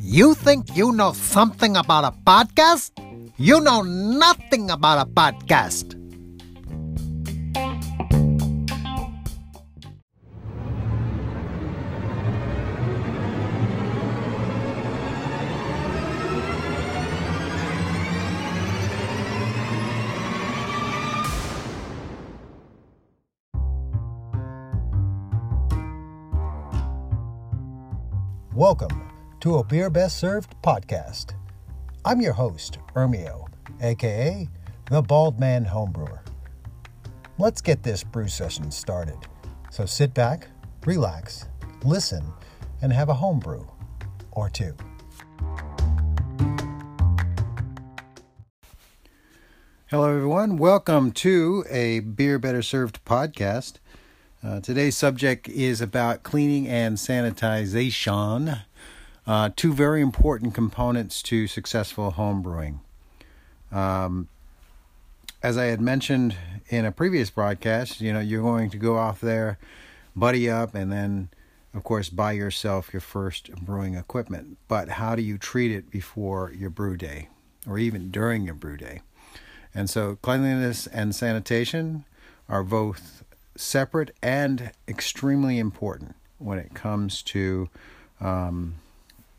You think you know something about a podcast? You know nothing about a podcast. Welcome to a Beer Best Served podcast. I'm your host, Ermio, aka the Bald Man Homebrewer. Let's get this brew session started. So sit back, relax, listen, and have a homebrew or two. Hello, everyone. Welcome to a Beer Better Served podcast. Uh, today's subject is about cleaning and sanitization, uh, two very important components to successful home brewing. Um, as I had mentioned in a previous broadcast, you know, you're going to go off there, buddy up, and then, of course, buy yourself your first brewing equipment. But how do you treat it before your brew day or even during your brew day? And so, cleanliness and sanitation are both separate and extremely important when it comes to um,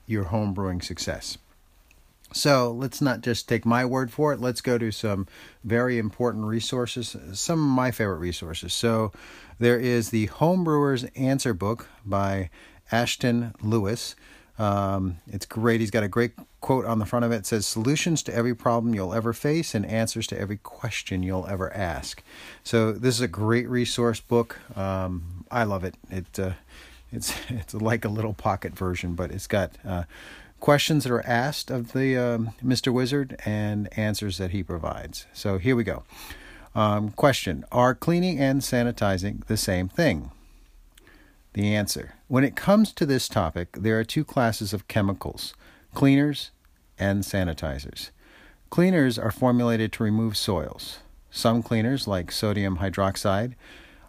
your home brewing success. So let's not just take my word for it. Let's go to some very important resources, some of my favorite resources. So there is the Homebrewer's Answer Book by Ashton Lewis. Um, it's great. He's got a great quote on the front of it. Says, Solutions to every problem you'll ever face and answers to every question you'll ever ask. So, this is a great resource book. Um, I love it. It uh, It's, it's like a little pocket version, but it's got uh, questions that are asked of the um, Mr. Wizard and answers that he provides. So, here we go. Um, question Are cleaning and sanitizing the same thing? The answer When it comes to this topic, there are two classes of chemicals cleaners and sanitizers. Cleaners are formulated to remove soils. Some cleaners, like sodium hydroxide,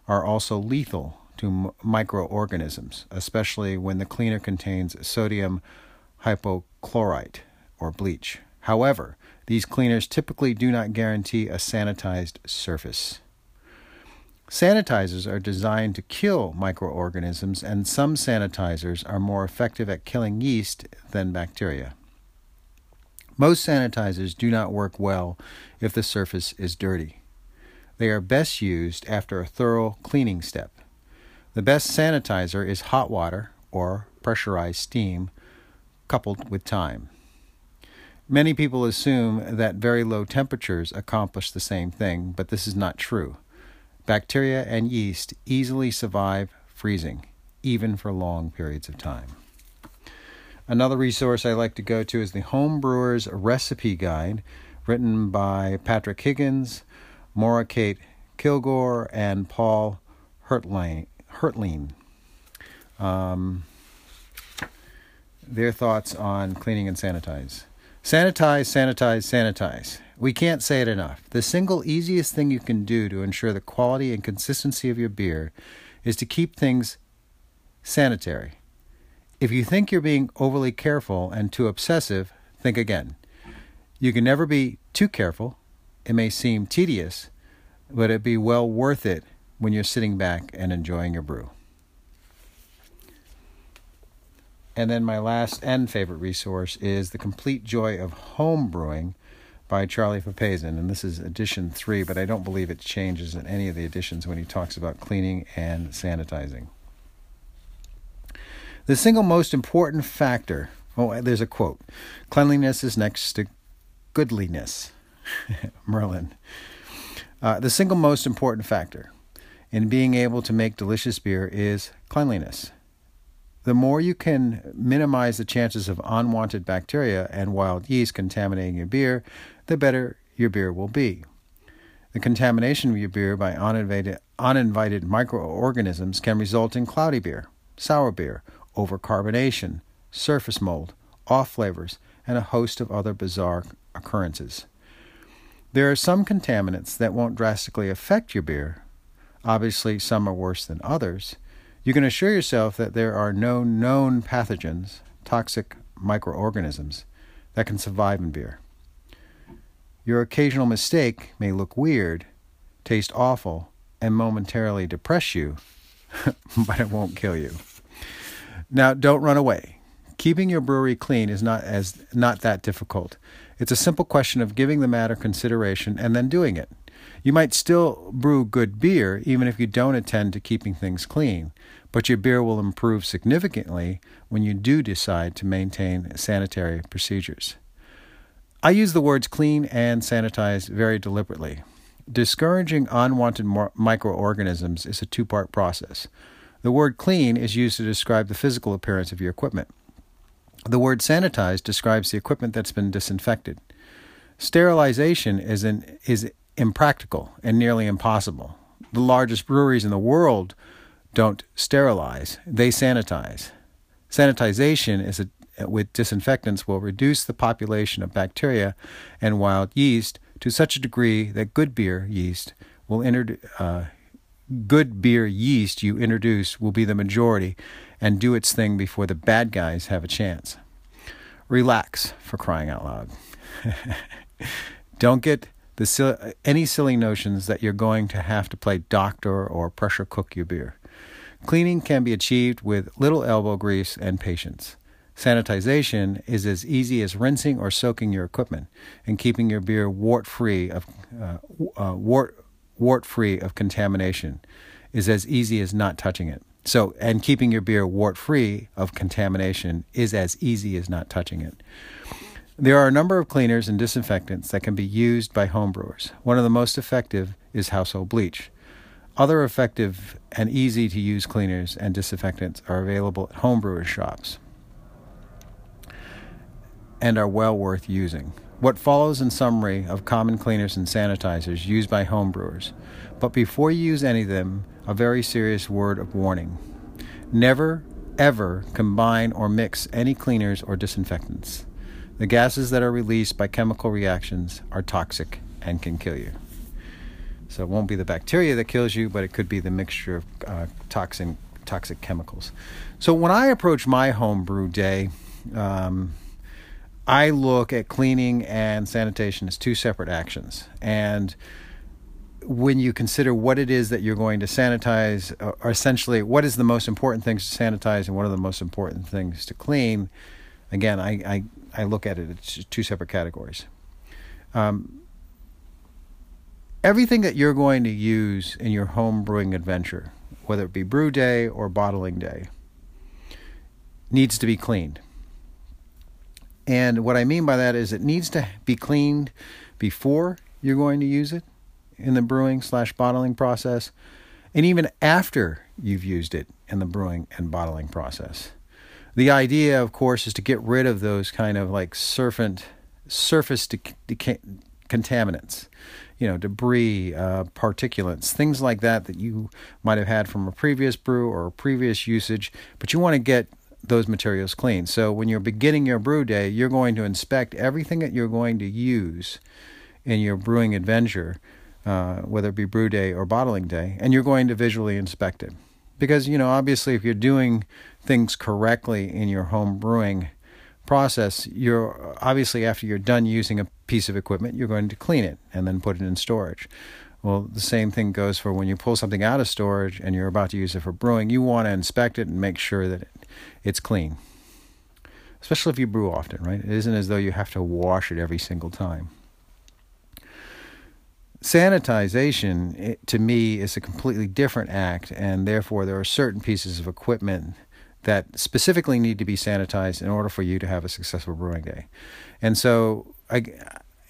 are also lethal to microorganisms, especially when the cleaner contains sodium hypochlorite or bleach. However, these cleaners typically do not guarantee a sanitized surface. Sanitizers are designed to kill microorganisms, and some sanitizers are more effective at killing yeast than bacteria. Most sanitizers do not work well if the surface is dirty. They are best used after a thorough cleaning step. The best sanitizer is hot water or pressurized steam coupled with time. Many people assume that very low temperatures accomplish the same thing, but this is not true. Bacteria and yeast easily survive freezing, even for long periods of time. Another resource I like to go to is the Homebrewer's Recipe Guide, written by Patrick Higgins, Maura Kate Kilgore, and Paul Hertlein. Um, their thoughts on cleaning and sanitize. Sanitize, sanitize, sanitize. We can't say it enough. The single easiest thing you can do to ensure the quality and consistency of your beer is to keep things sanitary. If you think you're being overly careful and too obsessive, think again. You can never be too careful. It may seem tedious, but it'd be well worth it when you're sitting back and enjoying your brew. And then my last and favorite resource is The Complete Joy of Home Brewing by Charlie Papazian, and this is edition three, but I don't believe it changes in any of the editions when he talks about cleaning and sanitizing. The single most important factor, oh, there's a quote cleanliness is next to goodliness. Merlin. Uh, the single most important factor in being able to make delicious beer is cleanliness. The more you can minimize the chances of unwanted bacteria and wild yeast contaminating your beer, the better your beer will be. The contamination of your beer by uninvited, uninvited microorganisms can result in cloudy beer, sour beer, overcarbonation, surface mold, off flavors, and a host of other bizarre occurrences. There are some contaminants that won't drastically affect your beer. Obviously, some are worse than others. You can assure yourself that there are no known pathogens, toxic microorganisms, that can survive in beer. Your occasional mistake may look weird, taste awful, and momentarily depress you, but it won't kill you. Now, don't run away. Keeping your brewery clean is not as not that difficult. It's a simple question of giving the matter consideration and then doing it. You might still brew good beer even if you don't attend to keeping things clean, but your beer will improve significantly when you do decide to maintain sanitary procedures. I use the words clean and sanitize very deliberately. Discouraging unwanted microorganisms is a two part process. The word clean is used to describe the physical appearance of your equipment. The word sanitize describes the equipment that's been disinfected. Sterilization is, an, is impractical and nearly impossible. The largest breweries in the world don't sterilize, they sanitize. Sanitization is a, with disinfectants will reduce the population of bacteria and wild yeast to such a degree that good beer yeast will inter, uh, good beer yeast you introduce will be the majority and do its thing before the bad guys have a chance. Relax for crying out loud. Don't get the any silly notions that you're going to have to play doctor or pressure cook your beer. Cleaning can be achieved with little elbow grease and patience. Sanitization is as easy as rinsing or soaking your equipment and keeping your beer wort free of uh, uh, wort wort free of contamination is as easy as not touching it. So, and keeping your beer wort free of contamination is as easy as not touching it. There are a number of cleaners and disinfectants that can be used by homebrewers. One of the most effective is household bleach. Other effective and easy to use cleaners and disinfectants are available at homebrewers shops and are well worth using. What follows in summary of common cleaners and sanitizers used by homebrewers. But before you use any of them, a very serious word of warning. Never, ever combine or mix any cleaners or disinfectants. The gases that are released by chemical reactions are toxic and can kill you. So it won't be the bacteria that kills you, but it could be the mixture of uh, toxin, toxic chemicals. So when I approach my home brew day, um, I look at cleaning and sanitation as two separate actions. And when you consider what it is that you're going to sanitize, or essentially what is the most important things to sanitize and what are the most important things to clean, again, I, I, I look at it as two separate categories. Um, everything that you're going to use in your home brewing adventure, whether it be brew day or bottling day, needs to be cleaned. And what I mean by that is it needs to be cleaned before you're going to use it in the brewing slash bottling process, and even after you've used it in the brewing and bottling process. The idea, of course, is to get rid of those kind of like surfant, surface contaminants, you know, debris, uh, particulates, things like that that you might have had from a previous brew or a previous usage, but you want to get those materials clean. So when you're beginning your brew day, you're going to inspect everything that you're going to use in your brewing adventure, uh, whether it be brew day or bottling day, and you're going to visually inspect it. Because, you know, obviously, if you're doing things correctly in your home brewing process, you're obviously after you're done using a piece of equipment, you're going to clean it and then put it in storage. Well, the same thing goes for when you pull something out of storage and you're about to use it for brewing. You want to inspect it and make sure that it, it's clean. Especially if you brew often, right? It isn't as though you have to wash it every single time. Sanitization, it, to me, is a completely different act, and therefore there are certain pieces of equipment that specifically need to be sanitized in order for you to have a successful brewing day. And so, I,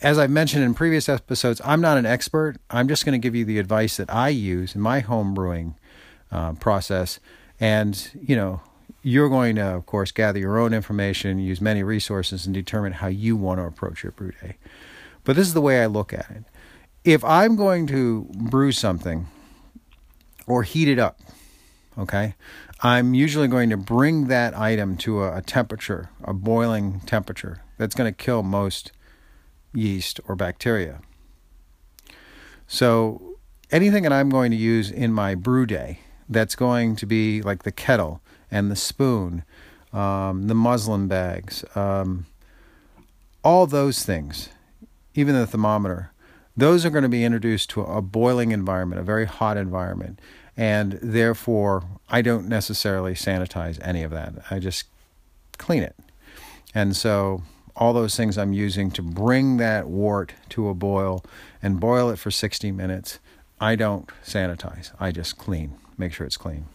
as I've mentioned in previous episodes, I'm not an expert. I'm just going to give you the advice that I use in my home brewing uh, process. And, you know, you're going to, of course, gather your own information, use many resources, and determine how you want to approach your brew day. But this is the way I look at it. If I'm going to brew something or heat it up, okay, I'm usually going to bring that item to a, a temperature, a boiling temperature, that's going to kill most yeast or bacteria. So anything that I'm going to use in my brew day, that's going to be like the kettle and the spoon, um, the muslin bags, um, all those things, even the thermometer, those are going to be introduced to a boiling environment, a very hot environment. And therefore, I don't necessarily sanitize any of that. I just clean it. And so, all those things I'm using to bring that wort to a boil and boil it for 60 minutes, I don't sanitize. I just clean, make sure it's clean.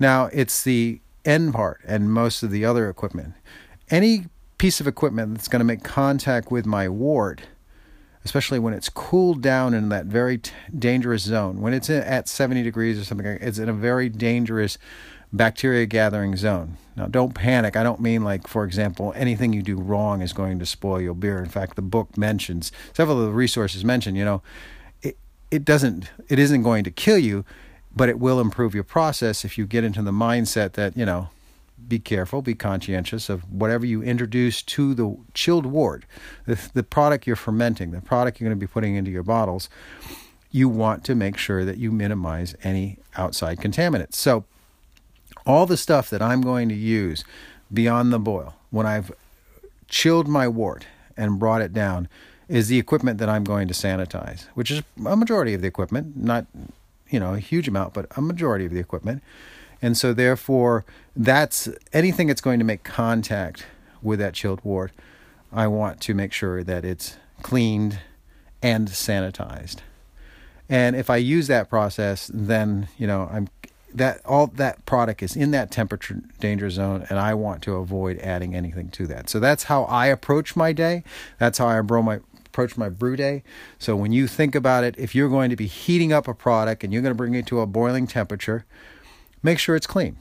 Now, it's the end part and most of the other equipment. Any piece of equipment that's going to make contact with my wort, especially when it's cooled down in that very t- dangerous zone, when it's at 70 degrees or something, it's in a very dangerous bacteria gathering zone. Now, don't panic. I don't mean like, for example, anything you do wrong is going to spoil your beer. In fact, the book mentions several of the resources mentioned. You know, it it doesn't it isn't going to kill you, but it will improve your process if you get into the mindset that you know. Be careful, be conscientious of whatever you introduce to the chilled wort, the, the product you're fermenting, the product you're going to be putting into your bottles. You want to make sure that you minimize any outside contaminants. So, all the stuff that I'm going to use beyond the boil when I've chilled my wort and brought it down is the equipment that I'm going to sanitize, which is a majority of the equipment, not you know a huge amount, but a majority of the equipment. And so therefore that's anything that's going to make contact with that chilled wort, I want to make sure that it's cleaned and sanitized. And if I use that process, then you know I'm that all that product is in that temperature danger zone and I want to avoid adding anything to that. So that's how I approach my day. That's how I bro my approach my brew day. So when you think about it, if you're going to be heating up a product and you're going to bring it to a boiling temperature, make sure it's clean.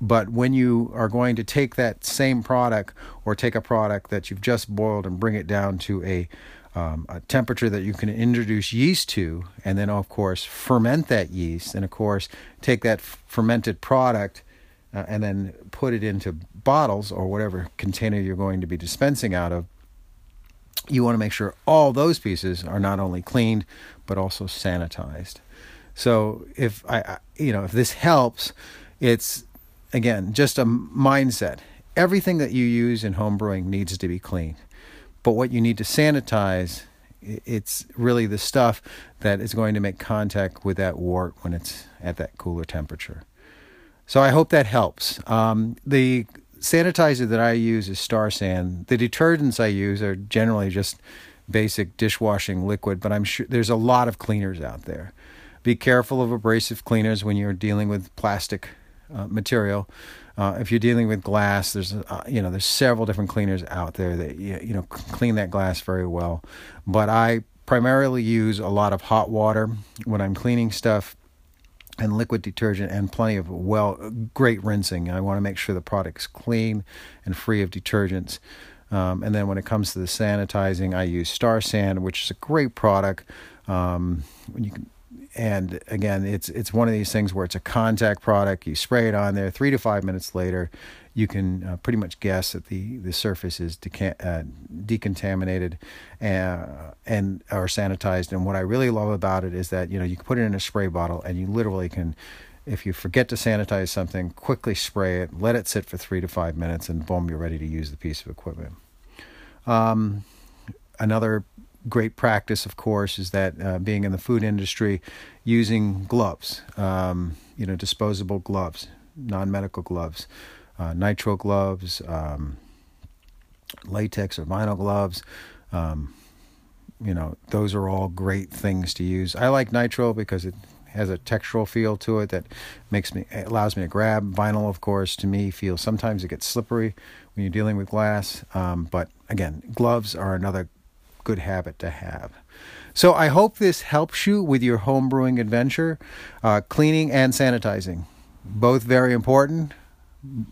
But when you are going to take that same product or take a product that you've just boiled and bring it down to a um, a temperature that you can introduce yeast to, and then, of course, ferment that yeast, and of course, take that f- fermented product uh, and then put it into bottles or whatever container you're going to be dispensing out of. You want to make sure all those pieces are not only cleaned but also sanitized. So if I, you know, if this helps, it's again just a mindset. Everything that you use in home brewing needs to be clean. But what you need to sanitize, it's really the stuff that is going to make contact with that wort when it's at that cooler temperature. So I hope that helps. Um, the sanitizer that I use is Star San. The detergents I use are generally just basic dishwashing liquid, but I'm sure there's a lot of cleaners out there. Be careful of abrasive cleaners when you're dealing with plastic uh, material. Uh, if you're dealing with glass, there's uh, you know there's several different cleaners out there that you know clean that glass very well. But I primarily use a lot of hot water when I'm cleaning stuff and liquid detergent and plenty of well great rinsing. I want to make sure the product's clean and free of detergents. Um, and then when it comes to the sanitizing, I use Star San, which is a great product. Um, you can and again, it's it's one of these things where it's a contact product. You spray it on there. Three to five minutes later, you can uh, pretty much guess that the the surface is deca- uh, decontaminated and, uh, and or sanitized. And what I really love about it is that you know you can put it in a spray bottle and you literally can. If you forget to sanitize something, quickly spray it, let it sit for three to five minutes, and boom, you're ready to use the piece of equipment. Um, another great practice, of course, is that uh, being in the food industry, using gloves, um, you know, disposable gloves, non-medical gloves, uh, nitrile gloves, um, latex or vinyl gloves. Um, you know, those are all great things to use. I like nitrile because it has a textural feel to it that makes me allows me to grab. Vinyl, of course, to me feels sometimes it gets slippery when you're dealing with glass. Um, but again, gloves are another good habit to have. So I hope this helps you with your home brewing adventure, uh, cleaning and sanitizing. Both very important.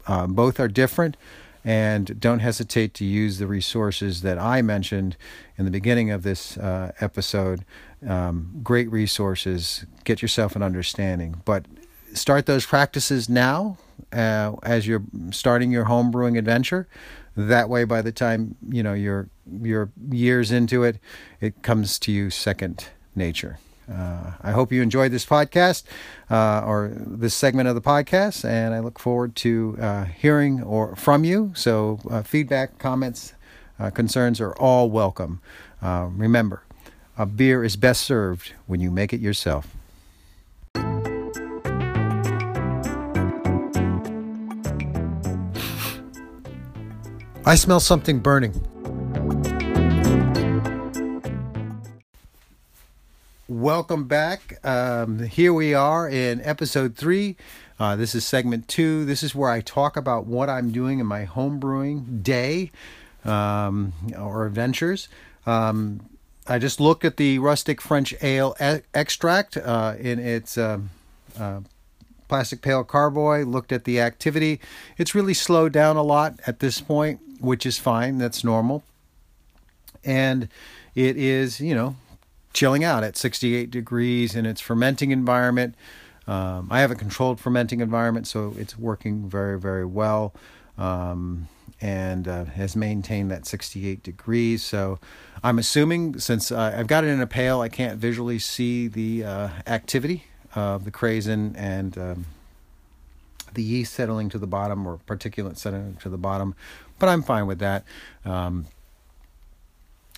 Uh, both are different. And don't hesitate to use the resources that I mentioned in the beginning of this uh, episode. Um, great resources. Get yourself an understanding. But start those practices now uh, as you're starting your home brewing adventure. That way, by the time you know you're you're years into it, it comes to you second nature. Uh, I hope you enjoyed this podcast uh, or this segment of the podcast, and I look forward to uh, hearing or from you. So, uh, feedback, comments, uh, concerns are all welcome. Uh, remember, a beer is best served when you make it yourself. I smell something burning. Welcome back. Um, here we are in episode three. Uh, this is segment two. This is where I talk about what I'm doing in my homebrewing day um, or adventures. Um, I just looked at the rustic French ale e- extract uh, in its um, uh, plastic pail carboy, looked at the activity. It's really slowed down a lot at this point, which is fine. That's normal. And it is, you know, chilling out at 68 degrees in its fermenting environment. Um, I have a controlled fermenting environment, so it's working very, very well um, and uh, has maintained that 68 degrees. So I'm assuming since uh, I've got it in a pail, I can't visually see the uh, activity of the krausen and um, the yeast settling to the bottom or particulate settling to the bottom, but I'm fine with that. Um,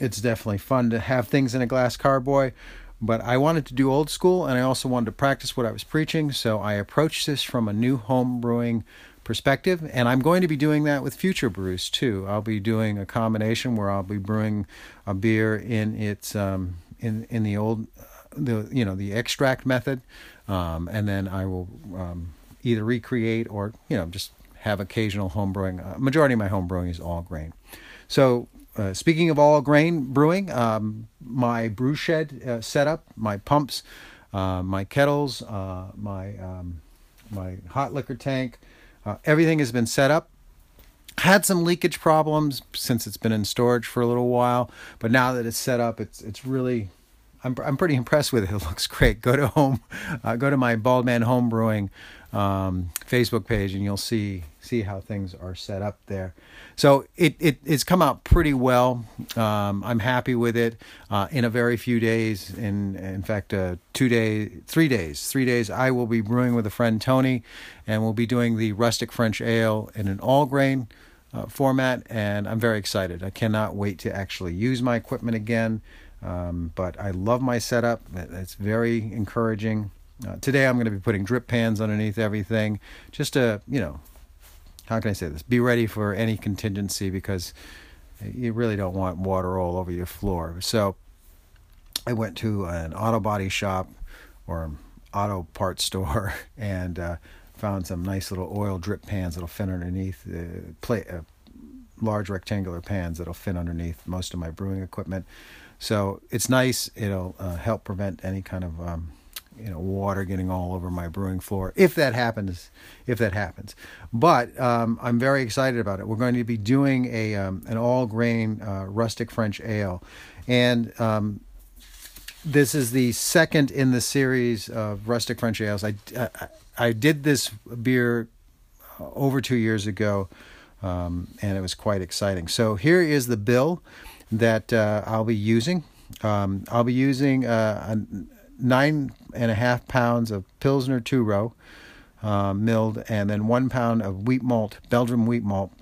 it's definitely fun to have things in a glass carboy but I wanted to do old school and I also wanted to practice what I was preaching. So I approached this from a new home brewing perspective. And I'm going to be doing that with future brews too. I'll be doing a combination where I'll be brewing a beer in its um, in in the old the you know the extract method, um, and then I will um, either recreate or you know just have occasional home brewing. Uh, majority of my home brewing is all grain. So uh, speaking of all grain brewing, um, my brew shed uh, setup, my pumps, uh, my kettles, uh, my um, my hot liquor tank, uh, everything has been set up. Had some leakage problems since it's been in storage for a little while, but now that it's set up, it's it's really I'm I'm pretty impressed with it. It looks great. Go to home, go to my Bald Man Home Brewing um, Facebook page, and you'll see see how things are set up there. So it, it it's come out pretty well. Um, I'm happy with it. Uh, in a very few days, in in fact, uh, two days, three days, three days, I will be brewing with a friend Tony, and we'll be doing the rustic French ale in an all grain. Uh, format, and I'm very excited. I cannot wait to actually use my equipment again. Um, but I love my setup. It's very encouraging. Uh, today I'm going to be putting drip pans underneath everything, just to you know, how can I say this? Be ready for any contingency because you really don't want water all over your floor. So I went to an auto body shop or auto parts store and uh, found some nice little oil drip pans that'll fit underneath the plate. Uh, large rectangular pans that'll fit underneath most of my brewing equipment. So it's nice. It'll uh, help prevent any kind of um, you know water getting all over my brewing floor if that happens if that happens. But um, i'm very excited about it. We're going to be doing a um, an all grain uh, rustic french ale. And um, this is the second in the series of rustic french ales. I i, I did this beer uh, over two years ago um, and it was quite exciting. So here is the bill that uh, i'll be using um, I'll be using uh, nine and a half pounds of Pilsner two row uh, milled, and then one pound of wheat malt, Belgium wheat malt.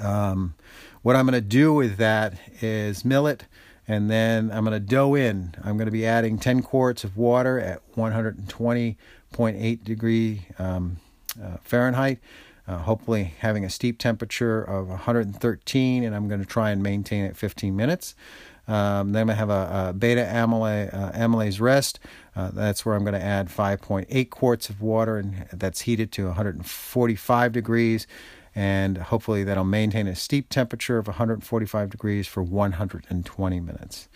Um, what I'm going to do with that is mill it, and then I'm going to dough in. I'm going to be adding 10 quarts of water at 120.8 degree um, uh, Fahrenheit. Uh, hopefully having a steep temperature of 113, and I'm going to try and maintain it 15 minutes. Um, then I have a, a beta amylase, uh, amylase rest. Uh, that's where I'm going to add 5.8 quarts of water, and that's heated to 145 degrees. And hopefully that'll maintain a steep temperature of 145 degrees for 120 minutes.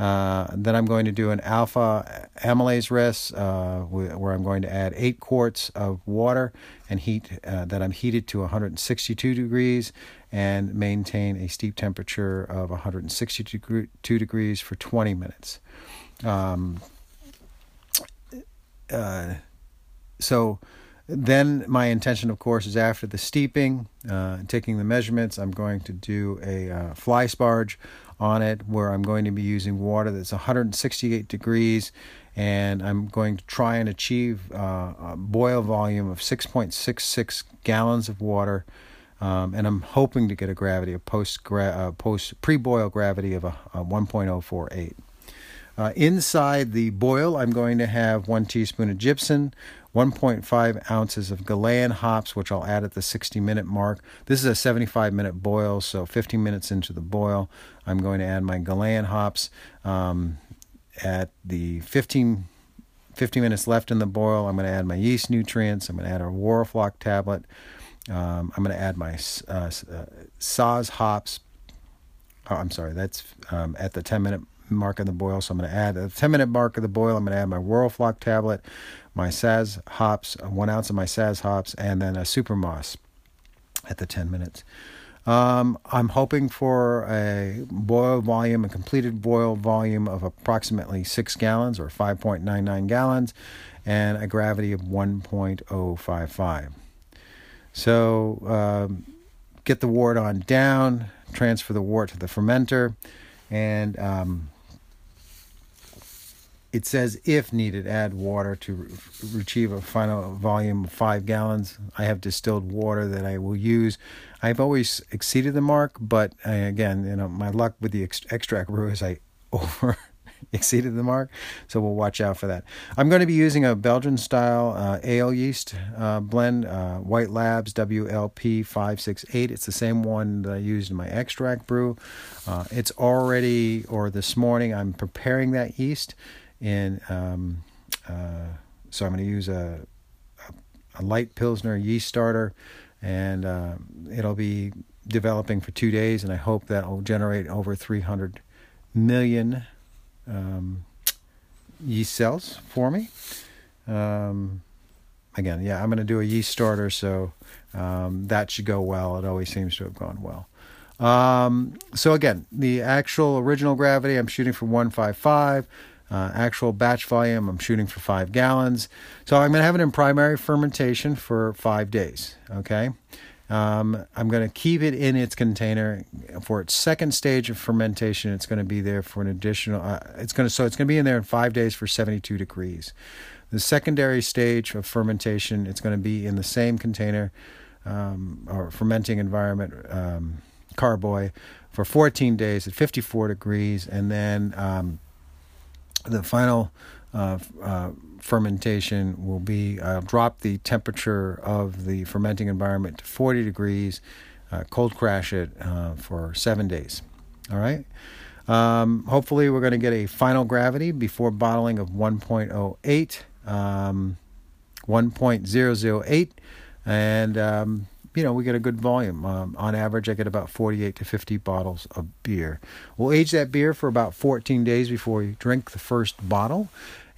Uh, then I'm going to do an alpha amylase rest uh, where I'm going to add eight quarts of water and heat uh, that I'm heated to 162 degrees and maintain a steep temperature of 162 degrees for 20 minutes. Um, uh, so then my intention, of course, is after the steeping, uh, taking the measurements, I'm going to do a uh, fly sparge on it where I'm going to be using water that's 168 degrees and I'm going to try and achieve uh, a boil volume of 6.66 gallons of water. Um, and I'm hoping to get a gravity, a post uh, post pre boil gravity of a, a 1.048. Uh, inside the boil, I'm going to have one teaspoon of gypsum, 1.5 ounces of Galena hops, which I'll add at the 60 minute mark. This is a 75 minute boil, so 15 minutes into the boil, I'm going to add my Galena hops. Um, at the 15, 15 minutes left in the boil, I'm going to add my yeast nutrients. I'm going to add a Whirlfloc tablet. Um, I'm going to add my uh, uh, Saaz hops. Oh, I'm sorry, that's um, at the 10 minute mark of the boil. So I'm going to add the 10 minute mark of the boil. I'm going to add my Whirlfloc tablet, my Saaz hops, one ounce of my Saaz hops, and then a super moss at the 10 minutes. Um, I'm hoping for a boil volume, a completed boil volume of approximately six gallons or 5.99 gallons, and a gravity of 1.055. So um, get the wort on down, transfer the wort to the fermenter, and um, it says if needed, add water to re- achieve a final volume of five gallons. I have distilled water that I will use. I've always exceeded the mark, but I, again, you know, my luck with the ex- extract brew is I over exceeded the mark. So we'll watch out for that. I'm going to be using a Belgian style uh, ale yeast uh, blend, uh, White Labs WLP 568. It's the same one that I used in my extract brew. Uh, it's already, or this morning, I'm preparing that yeast and um, uh, so I'm going to use a, a, a, light Pilsner yeast starter, and uh, it'll be developing for two days, and I hope that will generate over 300 million um, yeast cells for me. Um, again, yeah, I'm going to do a yeast starter, so um, that should go well. It always seems to have gone well. Um, so again, the actual original gravity, I'm shooting for 155. Uh, actual batch volume, I'm shooting for five gallons. So I'm going to have it in primary fermentation for five days. Okay. Um, I'm going to keep it in its container for its second stage of fermentation. It's going to be there for an additional. Uh, it's going to so it's going to be in there in five days for 72 degrees. The secondary stage of fermentation, it's going to be in the same container um, or fermenting environment, um, carboy, for 14 days at 54 degrees, and then um, the final uh, uh, fermentation will be I'll drop the temperature of the fermenting environment to 40 degrees, uh, cold crash it uh, for seven days. All right. Um, hopefully, we're going to get a final gravity before bottling of 1.08, um, 1.008, and um, you know, we get a good volume. Um, on average, I get about 48 to 50 bottles of beer. We'll age that beer for about 14 days before we drink the first bottle.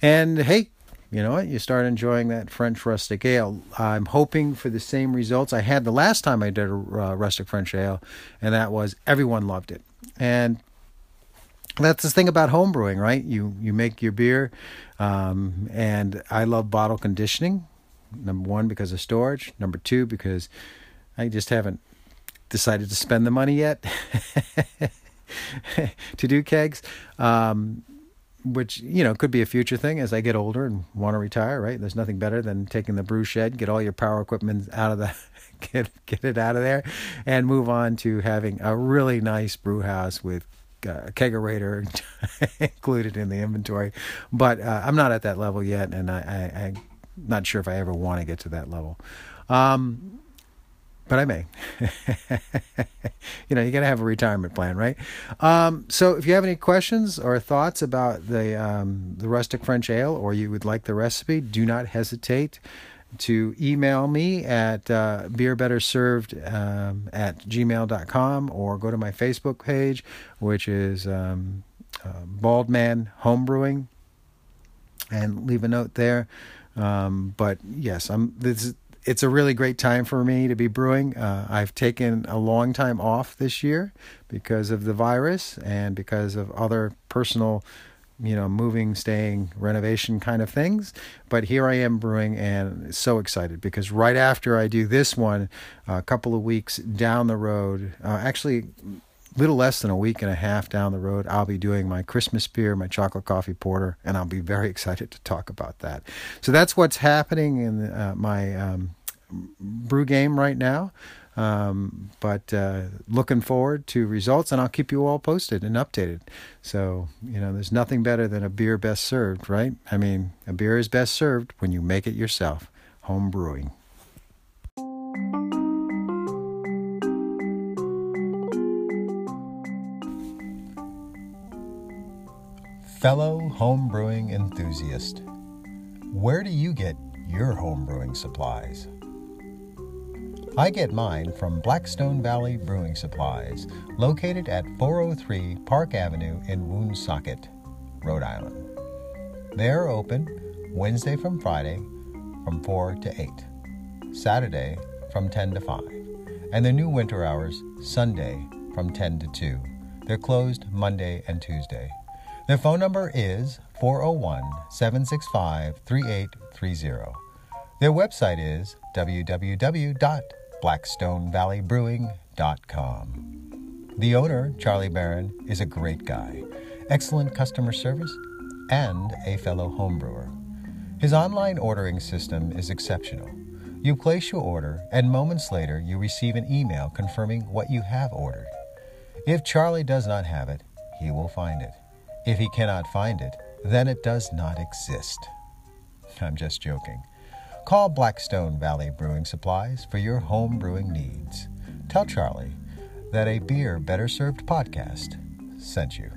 And hey, you know what? You start enjoying that French rustic ale. I'm hoping for the same results I had the last time I did a uh, rustic French ale, and that was everyone loved it. And that's the thing about homebrewing, right? You you make your beer, um, and I love bottle conditioning. Number one because of storage. Number two because I just haven't decided to spend the money yet to do kegs. Um, which you know could be a future thing as I get older and want to retire. Right? There's nothing better than taking the brew shed, get all your power equipment out of the, get get it out of there, and move on to having a really nice brew house with uh, kegerator included in the inventory. But uh, I'm not at that level yet, and I, I'm not sure if I ever want to get to that level. Um, but I may. you know, you got to have a retirement plan, right? Um, so, if you have any questions or thoughts about the um, the rustic French ale, or you would like the recipe, do not hesitate to email me at uh, beerbetterserved um, at gmail.com or go to my Facebook page, which is um, uh, Bald Man Homebrewing, and leave a note there. Um, but yes, I'm this it's a really great time for me to be brewing. Uh, I've taken a long time off this year because of the virus and because of other personal you know, moving, staying, renovation kind of things. But here I am brewing and so excited because right after I do this one, a couple of weeks down the road, uh, actually, little less than a week and a half down the road, I'll be doing my Christmas beer, my chocolate coffee porter, and I'll be very excited to talk about that. So that's what's happening in uh, my um, brew game right now. Um, but uh, looking forward to results, and I'll keep you all posted and updated. So, you know, there's nothing better than a beer best served, right? I mean, a beer is best served when you make it yourself. Home brewing. Fellow home brewing enthusiast, where do you get your home brewing supplies? I get mine from Blackstone Valley Brewing Supplies, located at 403 Park Avenue in Woonsocket, Rhode Island. They are open Wednesday from Friday from 4 to 8, Saturday from 10 to 5, and their new winter hours Sunday from 10 to 2. They're closed Monday and Tuesday. Their phone number is 401 765 3830. Their website is www.blackstonevalleybrewing.com. The owner, Charlie Barron, is a great guy, excellent customer service, and a fellow homebrewer. His online ordering system is exceptional. You place your order, and moments later, you receive an email confirming what you have ordered. If Charlie does not have it, he will find it. If he cannot find it, then it does not exist. I'm just joking. Call Blackstone Valley Brewing Supplies for your home brewing needs. Tell Charlie that a Beer Better Served podcast sent you.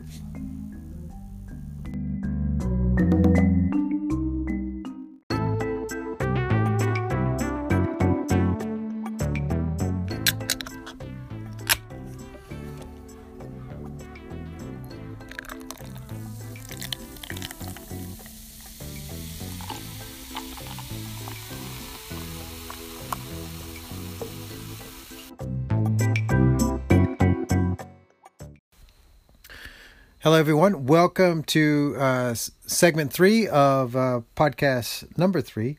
Hello, everyone. Welcome to uh, segment three of uh, podcast number three.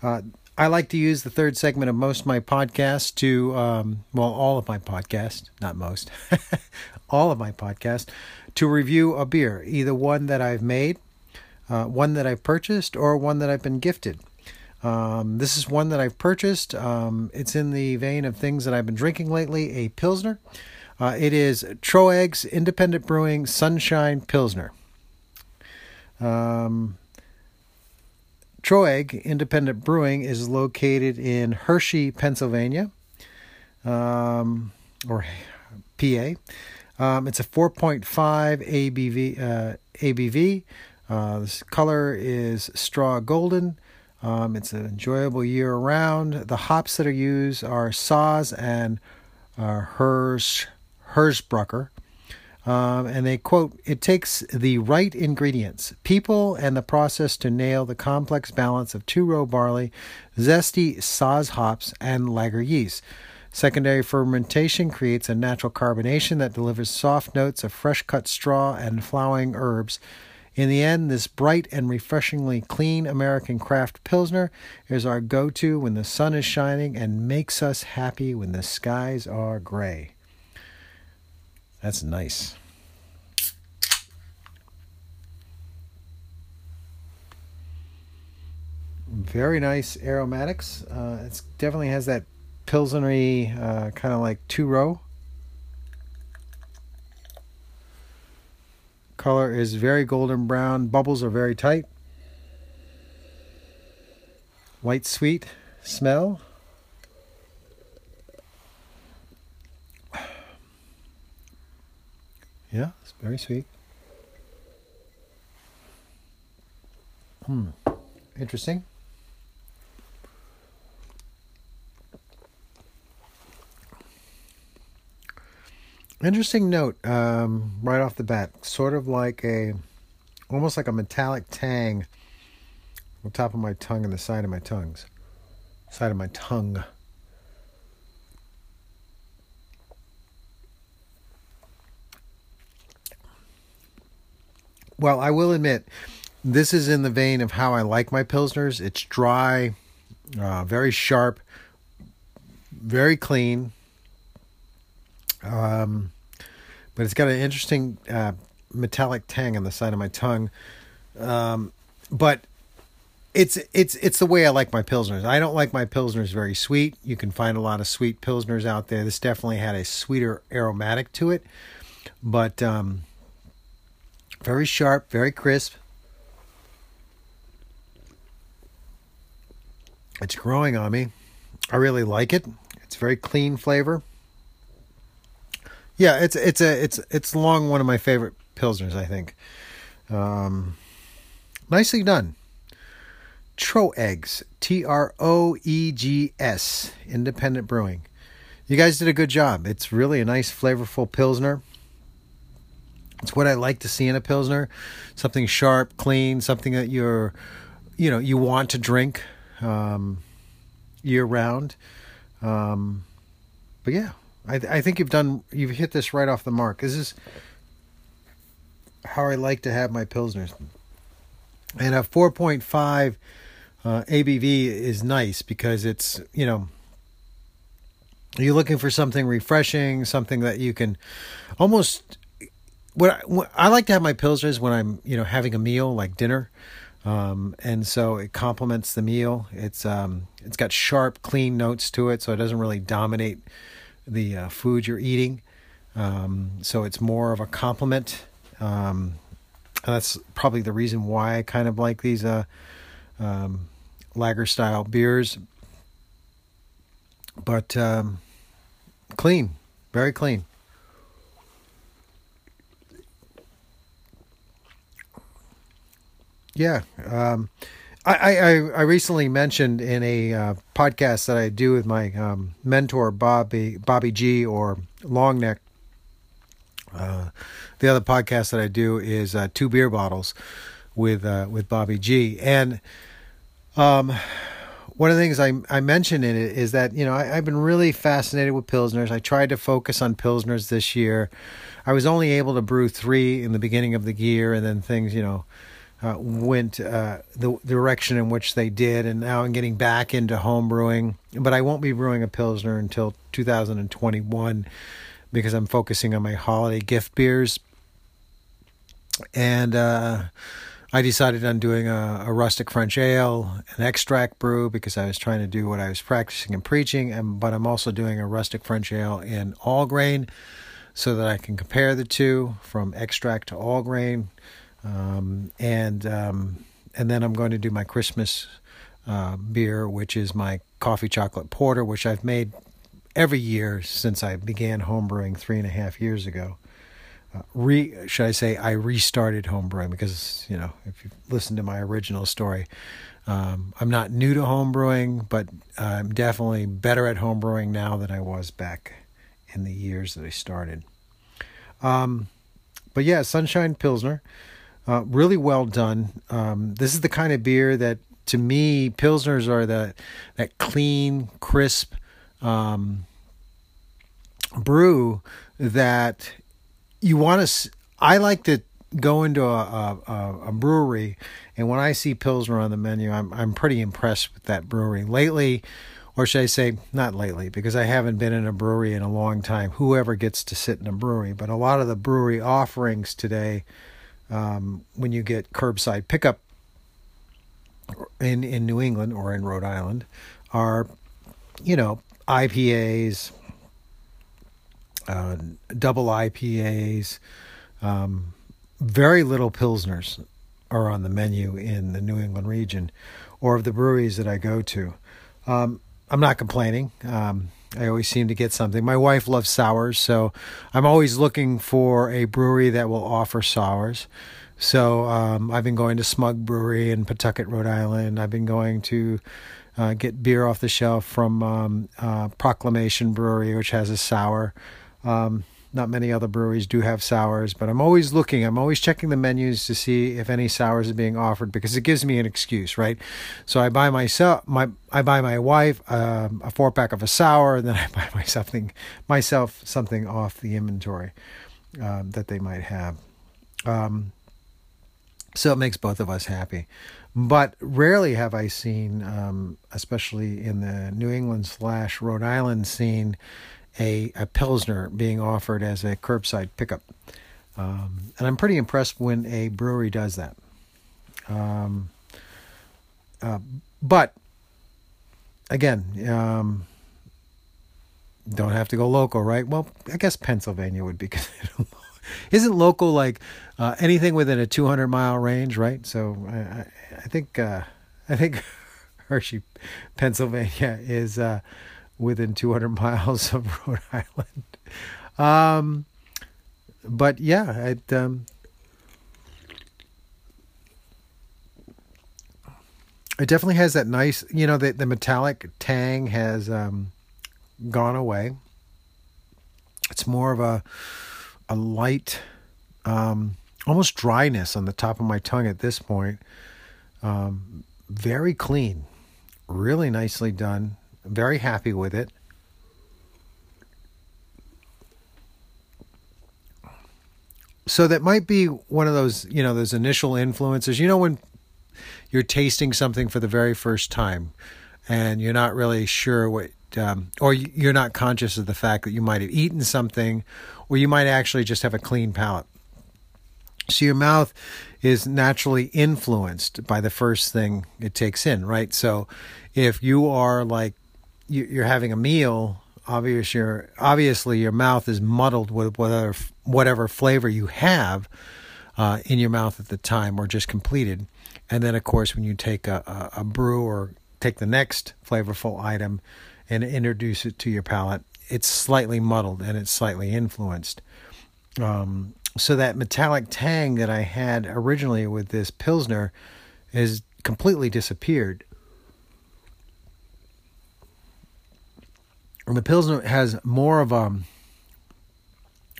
Uh, I like to use the third segment of most of my podcasts to, um, well, all of my podcasts, not most, all of my podcasts, to review a beer, either one that I've made, uh, one that I've purchased, or one that I've been gifted. Um, this is one that I've purchased. Um, it's in the vein of things that I've been drinking lately, a Pilsner. Uh, it is Troegs Independent Brewing Sunshine Pilsner. Um, Troeg Independent Brewing is located in Hershey, Pennsylvania, um, or PA. Um, it's a 4.5 ABV. Uh, ABV. Uh, this color is straw golden. Um, it's enjoyable year round. The hops that are used are Saaz and uh, Hirsch Hersbrucker. Um, and they quote, it takes the right ingredients, people, and the process to nail the complex balance of two row barley, zesty Saaz hops, and lager yeast. Secondary fermentation creates a natural carbonation that delivers soft notes of fresh cut straw and flowering herbs. In the end, this bright and refreshingly clean American craft Pilsner is our go to when the sun is shining and makes us happy when the skies are gray. That's nice. Very nice aromatics. Uh, it definitely has that pilsnery uh, kind of like two row. Color is very golden brown. Bubbles are very tight. White sweet smell. Yeah, it's very sweet. Hmm. Interesting. Interesting note um, right off the bat. Sort of like a, almost like a metallic tang on top of my tongue and the side of my tongues. Side of my tongue. Well, I will admit, this is in the vein of how I like my pilsners. It's dry, uh, very sharp, very clean. Um, but it's got an interesting uh, metallic tang on the side of my tongue. Um, but it's it's it's the way I like my pilsners. I don't like my pilsners very sweet. You can find a lot of sweet pilsners out there. This definitely had a sweeter aromatic to it, but um, very sharp, very crisp. It's growing on me. I really like it. It's very clean flavor. Yeah, it's it's a it's it's long one of my favorite pilsners. I think. Um, nicely done. Troegs, T R O E G S, Independent Brewing. You guys did a good job. It's really a nice, flavorful pilsner. It's what I like to see in a pilsner, something sharp, clean, something that you're, you know, you want to drink um, year round. Um, but yeah, I, I think you've done, you've hit this right off the mark. This is how I like to have my pilsners. And a 4.5 uh, ABV is nice because it's, you know, you're looking for something refreshing, something that you can almost. What I, what I like to have my pilsners when I'm, you know, having a meal like dinner, um, and so it complements the meal. It's um, it's got sharp, clean notes to it, so it doesn't really dominate the uh, food you're eating. Um, so it's more of a complement. Um, and that's probably the reason why I kind of like these uh, um, lager style beers. But um, clean, very clean. Yeah, um, I, I I recently mentioned in a uh, podcast that I do with my um, mentor Bobby Bobby G or Longneck. Uh, the other podcast that I do is uh, two beer bottles with uh, with Bobby G and um, one of the things I, I mentioned in it is that, you know, I, have been really fascinated with Pilsners. I tried to focus on Pilsners this year. I was only able to brew three in the beginning of the year, and then things, you know, uh, went uh, the, direction in which they did. And now I'm getting back into home brewing, but I won't be brewing a Pilsner until 2021 because I'm focusing on my holiday gift beers. And, uh, I decided on doing a, a, rustic French ale, an extract brew, because I was trying to do what I was practicing and preaching. And but I'm also doing a rustic French ale in all grain, so that I can compare the two from extract to all grain. Um, and um, and then I'm going to do my Christmas uh, beer, which is my coffee chocolate porter, which I've made every year since I began homebrewing three and a half years ago uh, re should I say I restarted homebrewing because you know if you listen to my original story, um, I'm not new to homebrewing, but I'm definitely better at homebrewing now than I was back in the years that I started. Um, but yeah, Sunshine Pilsner, uh, really well done. Um, this is the kind of beer that to me pilsners are the that clean, crisp um, brew that you want to. I like to go into a, a, a brewery, and when I see Pilsner on the menu, I'm I'm pretty impressed with that brewery. Lately, or should I say, not lately, because I haven't been in a brewery in a long time. Whoever gets to sit in a brewery, but a lot of the brewery offerings today, um, when you get curbside pickup in in New England or in Rhode Island, are you know IPAs, uh, double IPAs, um, very little pilsners are on the menu in the New England region, or of the breweries that I go to. Um, I'm not complaining. Um, I always seem to get something. My wife loves sours, so I'm always looking for a brewery that will offer sours. So um, I've been going to Smug Brewery in Pawtucket, Rhode Island. I've been going to uh, get beer off the shelf from um, uh, Proclamation Brewery, which has a sour. Um, not many other breweries do have sours, but I'm always looking. I'm always checking the menus to see if any sours are being offered because it gives me an excuse, right? So I buy myself my I buy my wife um, a four pack of a sour, and then I buy myself something myself something off the inventory um, that they might have. Um, So it makes both of us happy. But rarely have I seen, um, especially in the New England slash Rhode Island scene, a, a Pilsner being offered as a curbside pickup. Um, and I'm pretty impressed when a brewery does that. Um, uh, but again, um, don't have to go local, right? Well, I guess Pennsylvania would be considered. Isn't local like uh, anything within a 200 mile range, right? So I, I think uh, I think Hershey, Pennsylvania is uh, within 200 miles of Rhode Island. Um, but yeah, it, um, it definitely has that nice, you know, the the metallic tang has um, gone away. It's more of a a light, um, almost dryness on the top of my tongue at this point. Um, very clean, really nicely done. Very happy with it. So that might be one of those, you know, those initial influences. You know, when you're tasting something for the very first time and you're not really sure what um, or you're not conscious of the fact that you might have eaten something, or you might actually just have a clean palate. So your mouth is naturally influenced by the first thing it takes in, right? So if you are like you're having a meal, obviously your obviously your mouth is muddled with whatever whatever flavor you have uh, in your mouth at the time or just completed, and then of course when you take a, a, a brew or take the next flavorful item and introduce it to your palate, it's slightly muddled and it's slightly influenced. Um, so that metallic tang that I had originally with this Pilsner has completely disappeared. And the Pilsner has more of a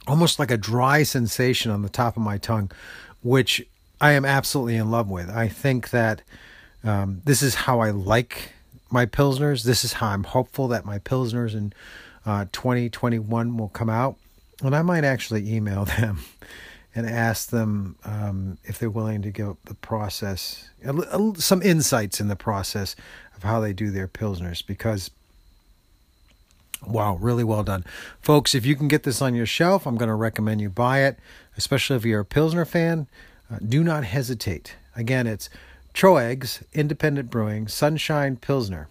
almost like a dry sensation on the top of my tongue, which I am absolutely in love with. I think that um, this is how I like my pilsners. This is how I'm hopeful that my pilsners in uh, 2021 will come out, and I might actually email them and ask them um, if they're willing to give the process, some insights in the process of how they do their pilsners because. Wow, really well done. Folks, if you can get this on your shelf, I'm going to recommend you buy it, especially if you're a Pilsner fan. Uh, do not hesitate. Again, it's Troegs Independent Brewing Sunshine Pilsner.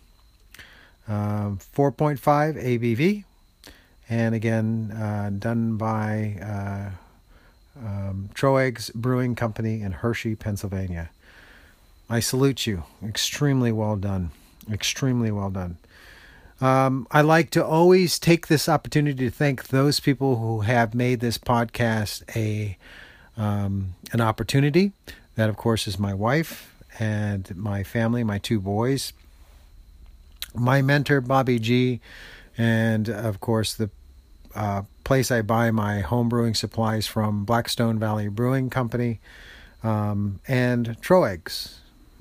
Um, 4.5 ABV. And again, uh, done by uh, um, Troegs Brewing Company in Hershey, Pennsylvania. I salute you. Extremely well done. Extremely well done. Um, I like to always take this opportunity to thank those people who have made this podcast a um, an opportunity. That, of course, is my wife, and my family, my two boys, my mentor, Bobby G, and of course, the uh, place I buy my home brewing supplies from, Blackstone Valley Brewing Company, um, and Troegs.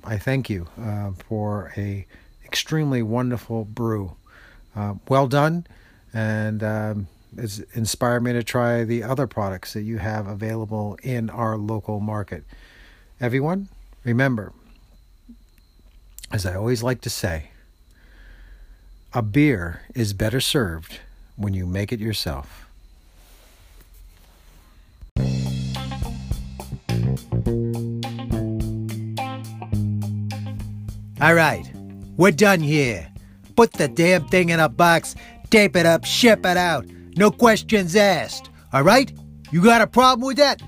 I thank you uh, for a extremely wonderful brew. Uh, well done, and um, it's inspired me to try the other products that you have available in our local market. Everyone, remember as I always like to say, a beer is better served when you make it yourself. All right, we're done here. Put the damn thing in a box, tape it up, ship it out. No questions asked. All right? You got a problem with that?